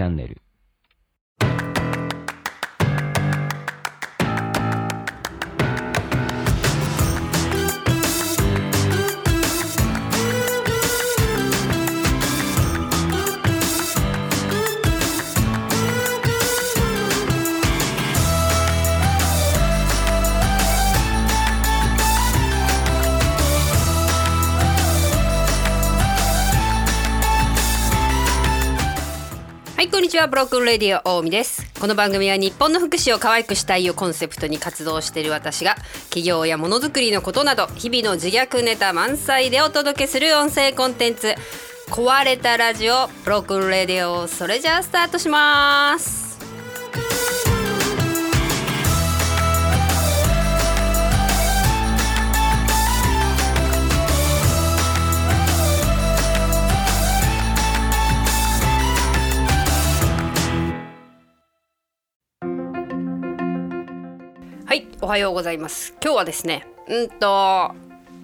チャンネル。は Broken Radio 大海です。この番組は日本の福祉を可愛くしたいをコンセプトに活動している私が起業やものづくりのことなど日々の自虐ネタ満載でお届けする音声コンテンツ壊れたラジオ Broken Radio それじゃあスタートします。は、ようございます。今日はですね、うんと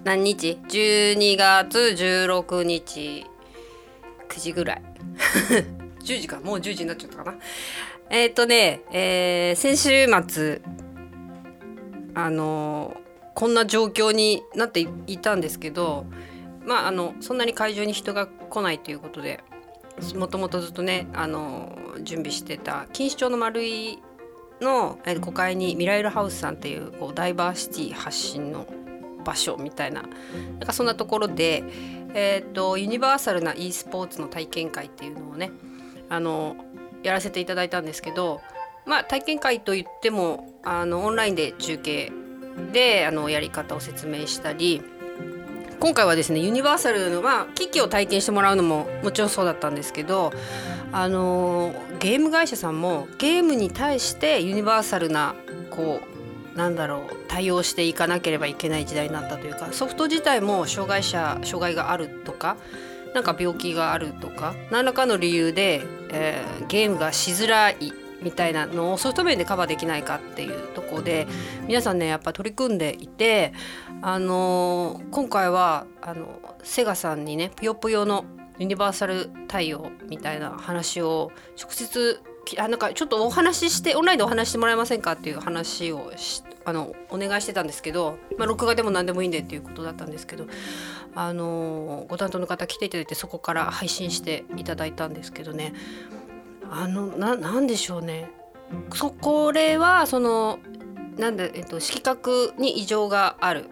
何日？12月16日9時ぐらい。10時か、もう10時になっちゃったかな。えっ、とね、えー先週末あのこんな状況になっていいたんですけど、まああのそんなに会場に人が来ないということで。もともとずっとねあの準備してた錦糸町の丸いのえー5階にミライルハウスさんっていうこうダイバーシティ発信の場所みたいななんかそんなところで、えー、とユニバーサルな e スポーツの体験会っていうのをねあのやらせていただいたんですけど、まあ、体験会といってもあのオンラインで中継であのやり方を説明したり今回はですねユニバーサルの、まあ、機器を体験してもらうのももちろんそうだったんですけどあのゲーム会社さんもゲームに対してユニバーサルなこうなんだろう対応していかなければいけない時代になったというかソフト自体も障害者障害があるとかなんか病気があるとか何らかの理由で、えーゲームがしづらいみたいなのをソフト面でカバーできないかっていうところで皆さんねやっぱ取り組んでいてあの今回はあのセガさんにねぷよぷよのユニバーサル対応みたいな話を直接あなんかちょっとお話ししてオンラインでお話ししてもらえませんかっていう話をしあのお願いしてたんですけど、まあ、録画でも何でもいいんでっていうことだったんですけどあのご担当の方来ていただいてそこから配信していただいたんですけどね。あのななんでしょうね。そこれはそのなんで、えっと、色覚に異常がある。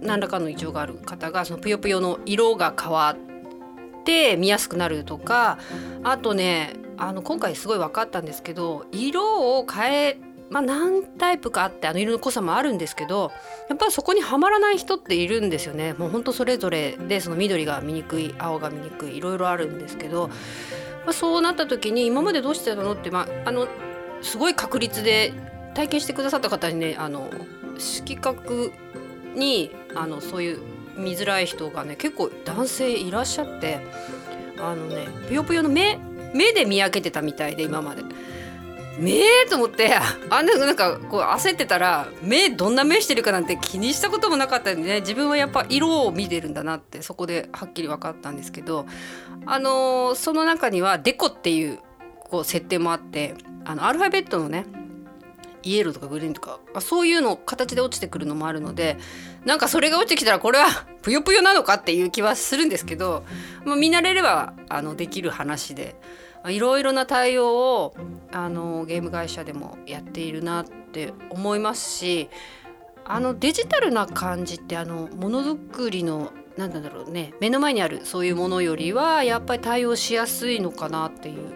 何らかの異常がある方がそのぷよぷよの色が変わって見やすくなるとかあとねあの今回すごい分かったんですけど色を変えまあ何タイプかあってあの色の濃さもあるんですけどやっぱりそこにはまらない人っているんですよね。もうほんとそれぞれでその緑が見にくい青が見にくいいろいろあるんですけど、まあ、そうなった時に今までどうしてたのって、まあ、あのすごい確率で体験してくださった方にねあの色覚にあのそういう見づらい人がね結構男性いらっしゃってあのねぷよぷよの目目で見分けてたみたいで今まで。目と思って。あんななんかこう焦ってたら目どんな目してるかなんて気にしたこともなかったんでね。自分はやっぱ色を見てるんだなってそこではっきり分かったんですけど。あのーその中にはデコっていうこう設定もあってあのアルファベットのねイエローとかグリーンとかそういうの形で落ちてくるのもあるのでなんかそれが落ちてきたらこれはぷよぷよなのかっていう気はするんですけど、まあ、見慣れればあのできる話で。いろいろな対応をあのゲーム会社でもやっているなって思いますしあのデジタルな感じってあのものづくりのなんだろうね目の前にあるそういうものよりはやっぱり対応しやすいのかなっていう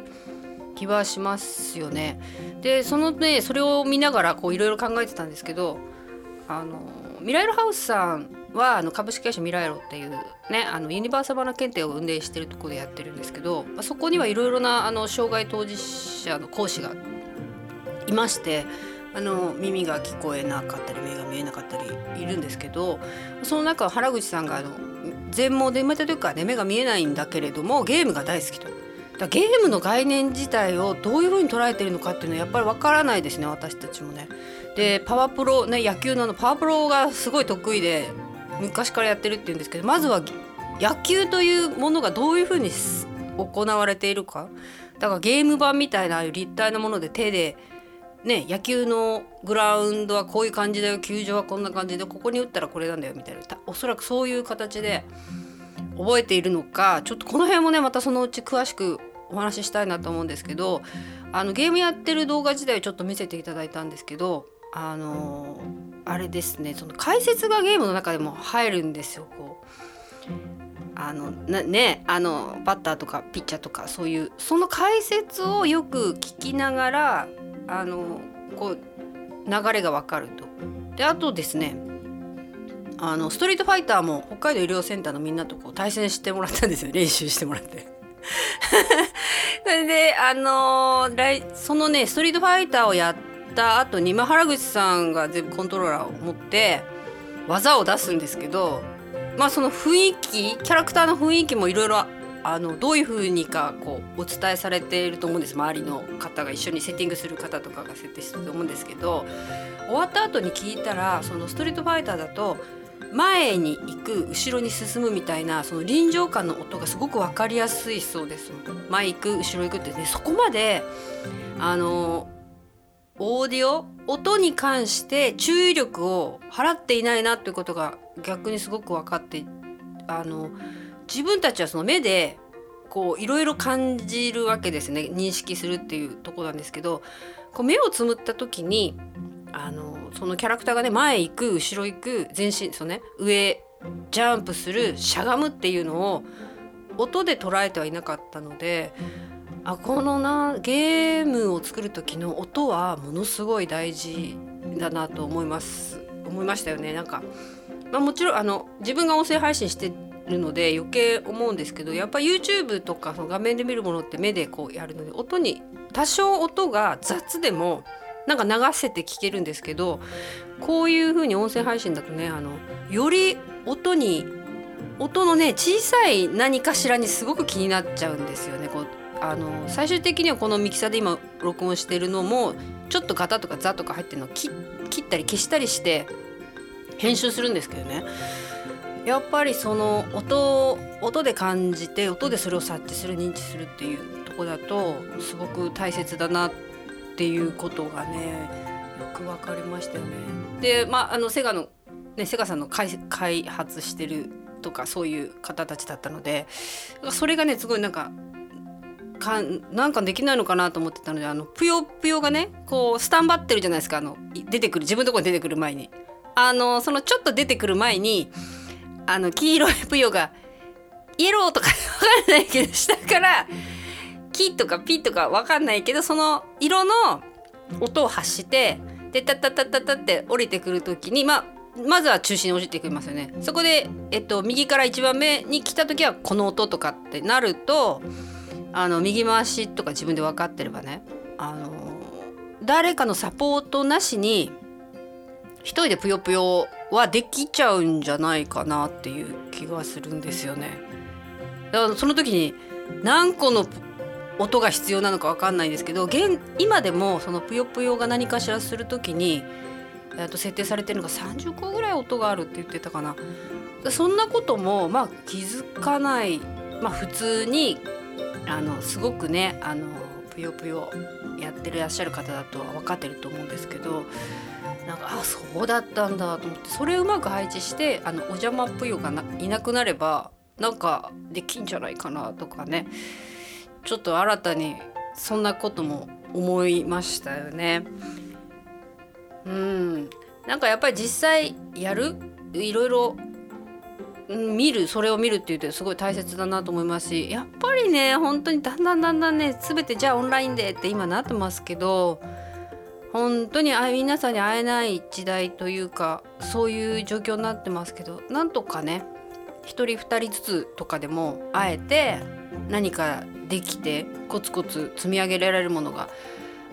気はしますよね。でそのねそれを見ながらいろいろ考えてたんですけどあのミライルハウスさんはあの株式会社ミライロっていうねあのユニバーサルバナ検定を運営してるところでやってるんですけどまあそこにはいろいろなあの障害当事者の講師がいましてあの耳が聞こえなかったり目が見えなかったりいるんですけどその中原口さんがあの全盲で生まれた時からね目が見えないんだけれどもゲームが大好きと。だゲームの概念自体をどういうふうに捉えてるのかっていうのはやっぱりわからないですね私たちもね。でパワプロね野球ののパワプロがすごい得意で昔からやってるっていうんですけどまずは野球というものがどういうふうに行われているかだからゲーム版みたいなああいう立体のもので手でね野球のグラウンドはこういう感じだよ球場はこんな感じでここに打ったらこれなんだよみたいなおそらくそういう形で覚えているのかちょっとこの辺もねまたそのうち詳しくお話ししたいなと思うんですけどあのゲームやってる動画自体をちょっと見せていただいたんですけどあのあれですねその解説がゲームの中でも入るんですよこうあのねあのバッターとかピッチャーとかそういうその解説をよく聞きながらあのこう流れがわかると。であとですねあのストリートファイターも北海道医療センターのみんなとこう対戦してもらったんですよ練習してもらって。それであのー、そのねストリートファイターをやった後に、まあ、原口さんが全部コントローラーを持って技を出すんですけどまあその雰囲気キャラクターの雰囲気もいろいろあのどういうふうにかこうお伝えされていると思うんです。周りの方が一緒にセッティングする方とかが設定してると思うんですけど終わった後に聞いたらそのストリートファイターだと前に行く後ろに進むみたいなその臨場感の音がすごく分かりやすいそうです。前行く後ろ行くって。ねそこまであのオーディオ音に関して注意力を払っていないなっていうことが逆にすごく分かってあの自分たちはその目でこういろいろ感じるわけですね。認識するっていうとこなんですけどこう目をつむった時にあのそのキャラクターがね前行く後ろ行く前進そうね上ジャンプするしゃがむっていうのを音で捉えてはいなかったのであこのなゲームを作る時の音はものすごい大事だなと思います思いましたよね。なんか、まあ、もちろんあの自分が音声配信してるので余計思うんですけどやっぱ YouTube とかその画面で見るものって目でこうやるので音に多少音が雑でもなんか流せて聞けるんですけどこういう風に音声配信だとねあのより音に音のね小さい何かしらにすごく気になっちゃうんですよね。こうあの最終的にはこのミキサーで今録音してるのもちょっとガタとかザとか入ってるのを切ったり消したりして編集するんですけどねやっぱりその音音で感じて音でそれを察知する認知するっていうとこだとすごく大切だなっていうことがねよく分かりましたよね。でまああのセガの、ね、セガさんの開発してるとかそういう方たちだったのでそれがねすごいなんかかなんかできないのかなと思ってたのであのぷよぷよがねこうスタンバってるじゃないですか。あの出てくる自分のとこに出てくる前に。あのそのちょっと出てくる前にあの黄色いぷよがイエローとか分かんないけど下からキとかピとか分かんないけどその色の音を発してでタッタッタッタッタって降りてくる時にまあまずは中心に降りてきますよねそこで、えっと、右から1番目に来た時はこの音とかってなるとあの右回しとか自分で分かってればねあの誰かのサポートなしに一人でぷよぷよはできちゃうんじゃないかなっていう気がするんですよね。だからその時に何個の音が必要なのか分かんないんですけど現今でもそのぷよぷよが何かしらする時にと設定されてるのが30個ぐらい音があるって言ってたかな。そんなこともまあ気づかない、まあ、普通にあのすごくねあのぷよぷよやってらっしゃる方だとは分かってると思うんですけどなんかあそうだったんだと思ってそれをうまく配置してあのお邪魔ぷよがいなくなればなんかできんじゃないかなとかねちょっと新たにそんなことも思いましたよね。うん。なんかやっぱり実際やる？いろいろ見る？それを見るっていうとすごい大切だなと思いますしやっぱりね本当にだんだんだんだんね全てじゃあオンラインでって今なってますけど本当に皆さんに会えない時代というかそういう状況になってますけどなんとかね1人2人ずつとかでも会えて何かできてコツコツ積み上げられるものが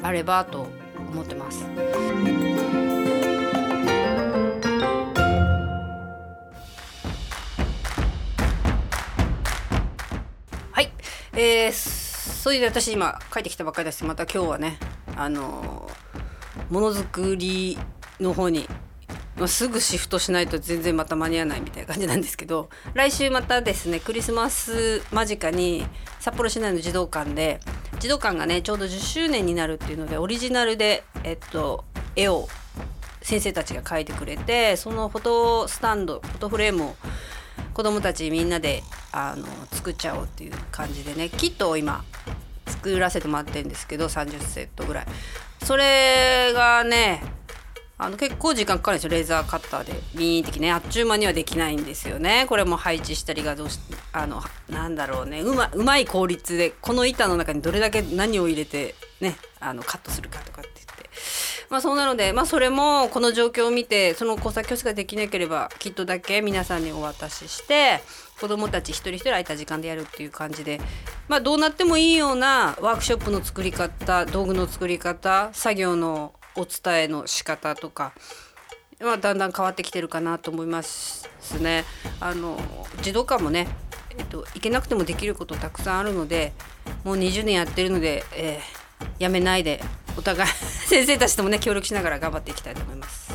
あればと思ってます。はいえー、それで私今帰ってきたばっかりだしまた今日はねあのものづくりの方に、すぐシフトしないと全然また間に合わないみたいな感じなんですけど来週またですねクリスマス間近に札幌市内の児童館で児童館がねちょうど10周年になるっていうのでオリジナルで、えっと、絵を先生たちが描いてくれてそのフォトスタンドフォトフレームを子どもたちみんなであの作っちゃおうっていう感じでねキットを今作らせてもらってるんですけど30セットぐらい。それがねあの結構時間かかるんですよ。レーザーカッターで。ビーンってね。あっちゅう間にはできないんですよね。これも配置したりがどうしあのなんだろうね。うまうまい効率でこの板の中にどれだけ何を入れてねあのカットするかとかって言って。まあそうなのでまあそれもこの状況を見てその工作教室ができなければキットだけ皆さんにお渡しして子どもたち一人一人空いた時間でやるっていう感じで。まあどうなってもいいようなワークショップの作り方道具の作り方作業のお伝えの仕方とか、まあ、だんだん変わってきてるかなと思いますね。あの児童館もね、えっと、行けなくてもできることたくさんあるのでもう20年やってるので、えー、やめないでお互い 先生たちともね協力しながら頑張っていきたいと思います。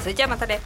それじゃあまたね。